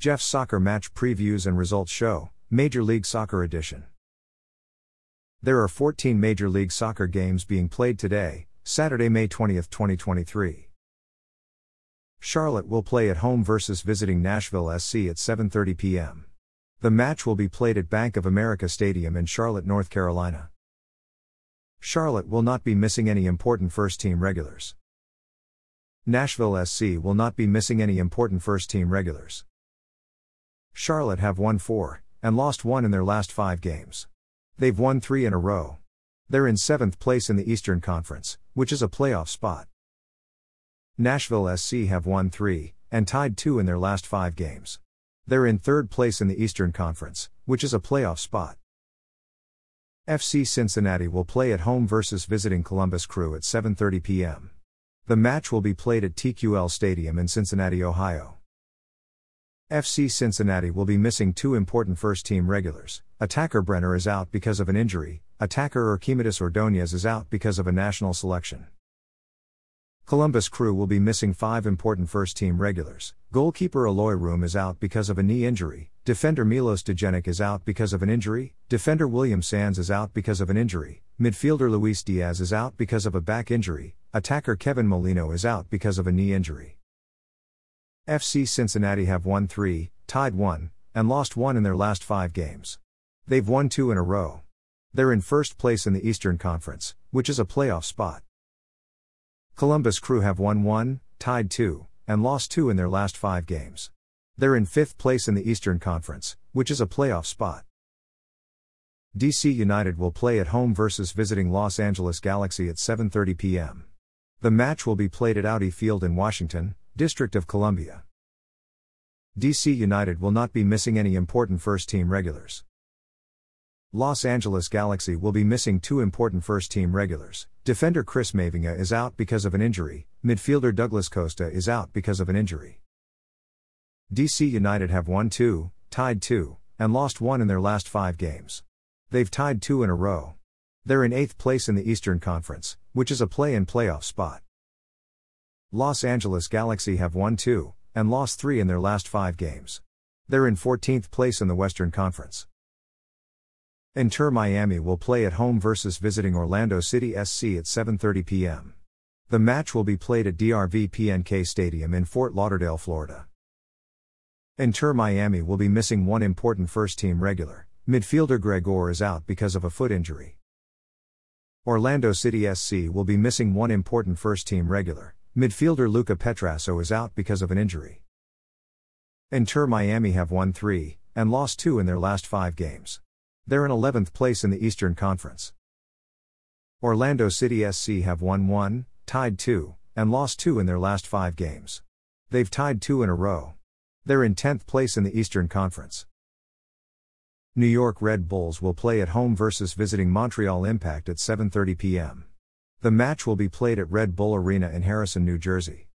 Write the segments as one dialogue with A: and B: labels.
A: Jeff's Soccer Match Previews and Results Show, Major League Soccer Edition. There are 14 Major League Soccer games being played today, Saturday, May 20, 2023. Charlotte will play at home versus visiting Nashville SC at 7:30 p.m. The match will be played at Bank of America Stadium in Charlotte, North Carolina. Charlotte will not be missing any important first team regulars. Nashville SC will not be missing any important first team regulars. Charlotte have won four, and lost one in their last five games. They've won three in a row. They're in seventh place in the Eastern Conference, which is a playoff spot. Nashville SC have won three, and tied two in their last five games. They're in third place in the Eastern Conference, which is a playoff spot. FC Cincinnati will play at home versus visiting Columbus Crew at 7:30 p.m. The match will be played at TQL Stadium in Cincinnati, Ohio. FC Cincinnati will be missing two important first team regulars. Attacker Brenner is out because of an injury, attacker Arquimides Ordonez is out because of a national selection. Columbus Crew will be missing five important first team regulars. Goalkeeper Eloy Room is out because of a knee injury, defender Milos Degenek is out because of an injury, defender William Sands is out because of an injury, midfielder Luis Diaz is out because of a back injury, Attacker Kevin Molino is out because of a knee injury. FC Cincinnati have won 3, tied 1, and lost 1 in their last 5 games. They've won 2 in a row. They're in first place in the Eastern Conference, which is a playoff spot. Columbus Crew have won 1, tied 2, and lost 2 in their last 5 games. They're in fifth place in the Eastern Conference, which is a playoff spot. DC United will play at home versus visiting Los Angeles Galaxy at 7:30 p.m. The match will be played at Audi Field in Washington, District of Columbia. DC United will not be missing any important first team regulars. Los Angeles Galaxy will be missing two important first team regulars. Defender Chris Mavinga is out because of an injury, midfielder Douglas Costa is out because of an injury. DC United have won two, tied two, and lost one in their last five games. They've tied two in a row. They're in eighth place in the Eastern Conference, which is a play in playoff spot. Los Angeles Galaxy have won two, and lost three in their last five games. They're in 14th place in the Western Conference. Inter Miami will play at home versus visiting Orlando City SC at 7:30 p.m. The match will be played at DRV PNK Stadium in Fort Lauderdale, Florida. Inter Miami will be missing one important first team regular. Midfielder Gregore is out because of a foot injury. Orlando City SC will be missing one important first team regular. Midfielder Luca Petrasso is out because of an injury. Inter Miami have won three, and lost two in their last five games. They're in 11th place in the Eastern Conference. Orlando City SC have won one, tied two, and lost two in their last five games. They've tied two in a row. They're in 10th place in the Eastern Conference. New York Red Bulls will play at home versus visiting Montreal Impact at 7:30 p.m. The match will be played at Red Bull Arena in Harrison, New Jersey.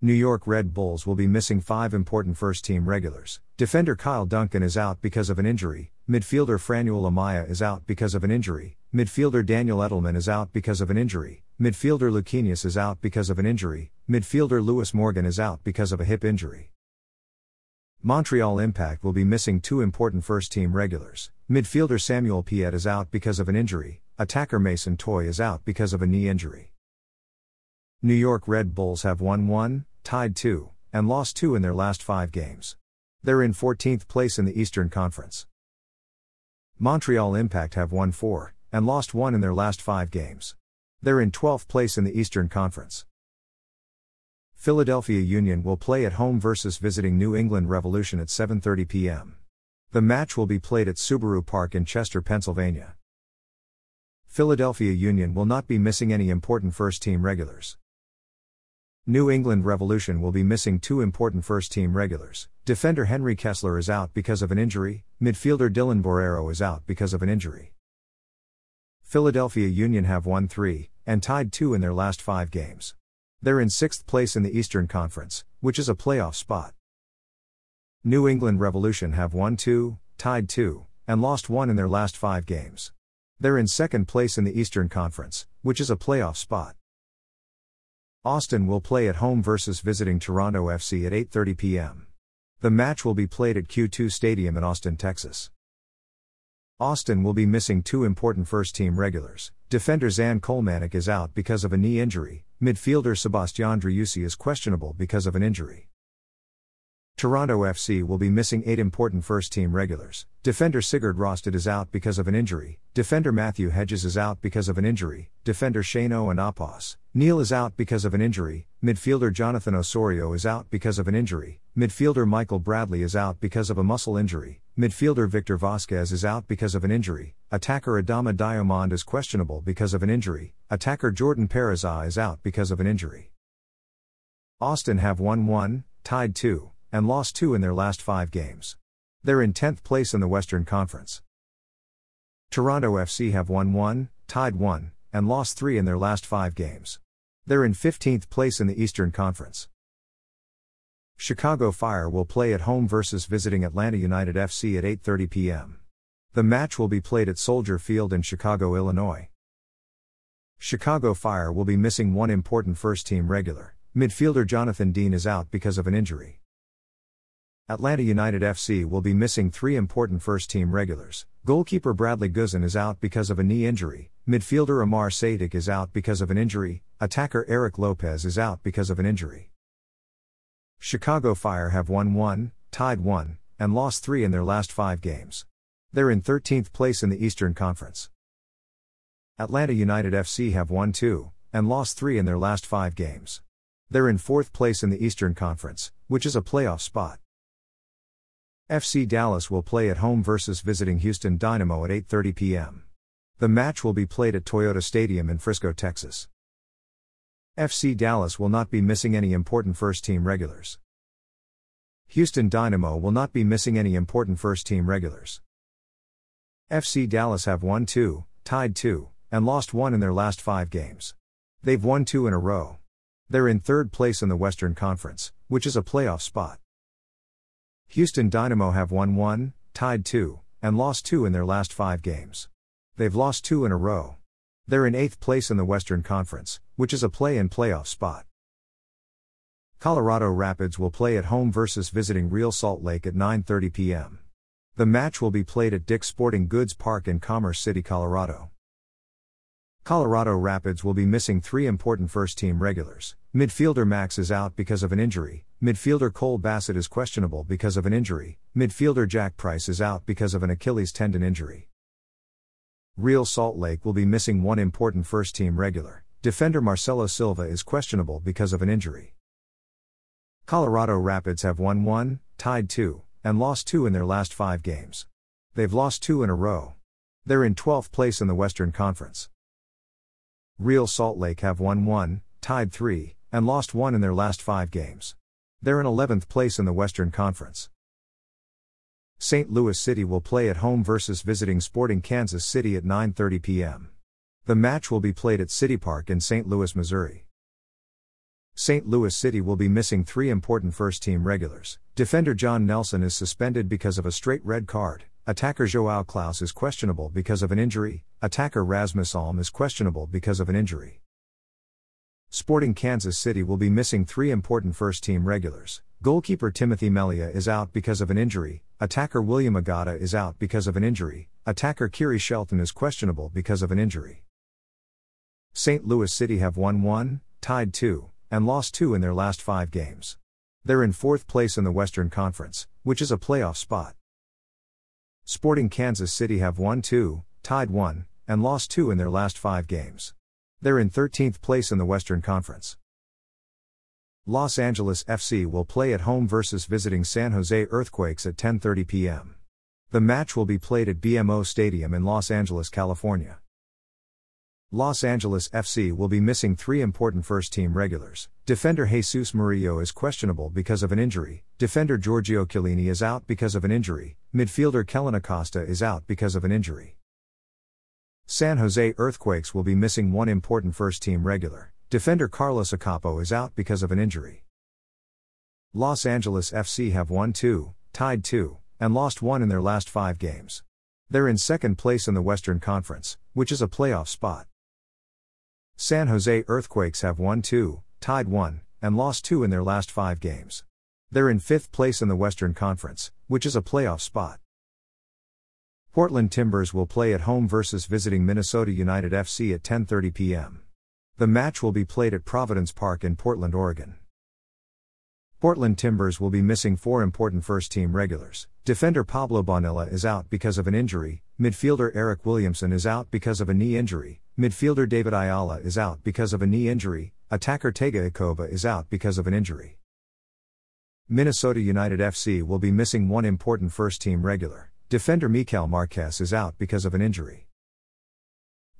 A: New York Red Bulls will be missing five important first team regulars. Defender Kyle Duncan is out because of an injury, midfielder Franuel Amaya is out because of an injury, midfielder Daniel Edelman is out because of an injury, midfielder Luquinhas is out because of an injury, midfielder Lewis Morgan is out because of a hip injury. Montreal Impact will be missing two important first team regulars. Midfielder Samuel Piette is out because of an injury, attacker Mason Toye is out because of a knee injury. New York Red Bulls have won 1, tied 2, and lost 2 in their last 5 games. They're in 14th place in the Eastern Conference. Montreal Impact have won 4, and lost 1 in their last 5 games. They're in 12th place in the Eastern Conference. Philadelphia Union will play at home versus visiting New England Revolution at 7:30 p.m. The match will be played at Subaru Park in Chester, Pennsylvania. Philadelphia Union will not be missing any important first team regulars. New England Revolution will be missing two important first team regulars. Defender Henry Kessler is out because of an injury, midfielder Dylan Borrero is out because of an injury. Philadelphia Union have won three, and tied two in their last five games. They're in sixth place in the Eastern Conference, which is a playoff spot. New England Revolution have won two, tied two, and lost one in their last five games. They're in second place in the Eastern Conference, which is a playoff spot. Austin will play at home versus visiting Toronto FC at 8:30 p.m. The match will be played at Q2 Stadium in Austin, Texas. Austin will be missing two important first team regulars. Defender Zan Kolmanič is out because of a knee injury, midfielder Sebastian Driussi is questionable because of an injury. Toronto FC will be missing eight important first team regulars. Defender Sigurd Rosted is out because of an injury. Defender Matthew Hedges is out because of an injury. Defender Shano and Apos. Neil is out because of an injury. Midfielder Jonathan Osorio is out because of an injury. Midfielder Michael Bradley is out because of a muscle injury. Midfielder Victor Vasquez is out because of an injury. Attacker Adama Diomande is questionable because of an injury. Attacker Jordan Perruzza is out because of an injury. Austin have won 1, tied 2 and lost two in their last five games. They're in 10th place in the Western Conference. Toronto FC have won 1, tied 1, and lost 3 in their last 5 games. They're in 15th place in the Eastern Conference. Chicago Fire will play at home versus visiting Atlanta United FC at 8:30 p.m. The match will be played at Soldier Field in Chicago, Illinois. Chicago Fire will be missing one important first team regular. Midfielder Jonathan Dean is out because of an injury. Atlanta United FC will be missing three important first team regulars. Goalkeeper Bradley Guzan is out because of a knee injury, midfielder Amar Sejdič is out because of an injury, attacker Erik Lopez is out because of an injury. Chicago Fire have won 1, tied 1, and lost 3 in their last 5 games. They're in 13th place in the Eastern Conference. Atlanta United FC have won 2, and lost 3 in their last 5 games. They're in 4th place in the Eastern Conference, which is a playoff spot. FC Dallas will play at home versus visiting Houston Dynamo at 8:30 p.m. The match will be played at Toyota Stadium in Frisco, Texas. FC Dallas will not be missing any important first team regulars. Houston Dynamo will not be missing any important first team regulars. FC Dallas have won 2, tied 2, and lost 1 in their last 5 games. They've won 2 in a row. They're in third place in the Western Conference, which is a playoff spot. Houston Dynamo have won 1, tied 2, and lost 2 in their last 5 games. They've lost 2 in a row. They're in 8th place in the Western Conference, which is a play in playoff spot. Colorado Rapids will play at home versus visiting Real Salt Lake at 9:30 p.m. The match will be played at Dick's Sporting Goods Park in Commerce City, Colorado. Colorado Rapids will be missing three important first team regulars. Midfielder Max is out because of an injury, midfielder Cole Bassett is questionable because of an injury, midfielder Jack Price is out because of an Achilles tendon injury. Real Salt Lake will be missing one important first team regular. Defender Marcelo Silva is questionable because of an injury. Colorado Rapids have won 1, tied 2, and lost 2 in their last 5 games. They've lost 2 in a row. They're in 12th place in the Western Conference. Real Salt Lake have won 1, tied 3, and lost 1 in their last 5 games. They're in 11th place in the Western Conference. St. Louis City will play at home versus visiting Sporting Kansas City at 9:30 p.m. The match will be played at City Park in St. Louis, Missouri. St. Louis City will be missing three important first team regulars. Defender John Nelson is suspended because of a straight red card. Attacker Joao Klauss is questionable because of an injury, attacker Rasmus Alm is questionable because of an injury. Sporting Kansas City will be missing three important first team regulars. Goalkeeper Timothy Melia is out because of an injury, attacker William Agada is out because of an injury, attacker Khiry Shelton is questionable because of an injury. St. Louis City have won 1, tied 2, and lost 2 in their last 5 games. They're in fourth place in the Western Conference, which is a playoff spot. Sporting Kansas City have won 2, tied 1, and lost 2 in their last 5 games. They're in 13th place in the Western Conference. Los Angeles FC will play at home versus visiting San Jose Earthquakes at 10:30 p.m. The match will be played at BMO Stadium in Los Angeles, California. Los Angeles FC will be missing three important first team regulars. Defender Jesus Murillo is questionable because of an injury, defender Giorgio Chiellini is out because of an injury, midfielder Kellyn Acosta is out because of an injury. San Jose Earthquakes will be missing one important first team regular. Defender Carlos Akapo is out because of an injury. Los Angeles FC have won 2, tied 2, and lost 1 in their last 5 games. They're in second place in the Western Conference, which is a playoff spot. San Jose Earthquakes have won 2, tied 1, and lost 2 in their last 5 games. They're in fifth place in the Western Conference, which is a playoff spot. Portland Timbers will play at home versus visiting Minnesota United FC at 10:30 p.m. The match will be played at Providence Park in Portland, Oregon. Portland Timbers will be missing four important first team regulars. Defender Pablo Bonilla is out because of an injury, midfielder Eryk Williamson is out because of a knee injury, midfielder David Ayala is out because of a knee injury, attacker Tega Ikoba is out because of an injury. Minnesota United FC will be missing one important first team regular. Defender Mikael Marqués is out because of an injury.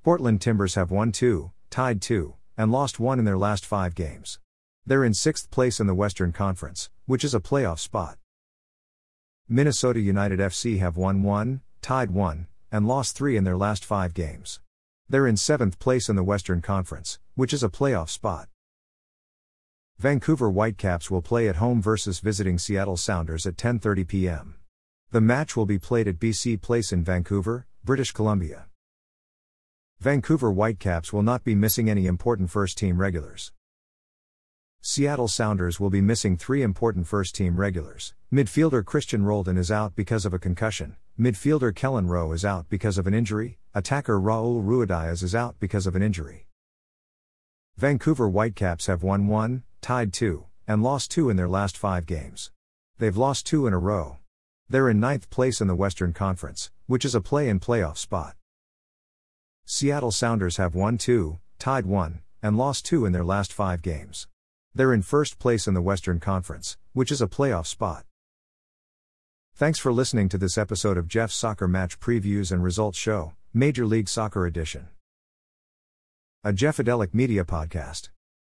A: Portland Timbers have won two, tied two, and lost one in their last five games. They're in sixth place in the Western Conference, which is a playoff spot. Minnesota United FC have won one, tied one, and lost three in their last five games. They're in seventh place in the Western Conference, which is a playoff spot. Vancouver Whitecaps will play at home versus visiting Seattle Sounders at 10:30 p.m. The match will be played at BC Place in Vancouver, British Columbia. Vancouver Whitecaps will not be missing any important first team regulars. Seattle Sounders will be missing three important first team regulars. Midfielder Christian Roldan is out because of a concussion, midfielder Kelyn Rowe is out because of an injury, attacker Raul Ruidíaz is out because of an injury. Vancouver Whitecaps have won one, tied two, and lost two in their last five games. They've lost two in a row. They're in ninth place in the Western Conference, which is a play in playoff spot. Seattle Sounders have won two, tied one, and lost two in their last five games. They're in first place in the Western Conference, which is a playoff spot. Thanks for listening to this episode of Jeff's Soccer Match Previews and Results Show, Major League Soccer Edition. A Jeffadelic Media Podcast.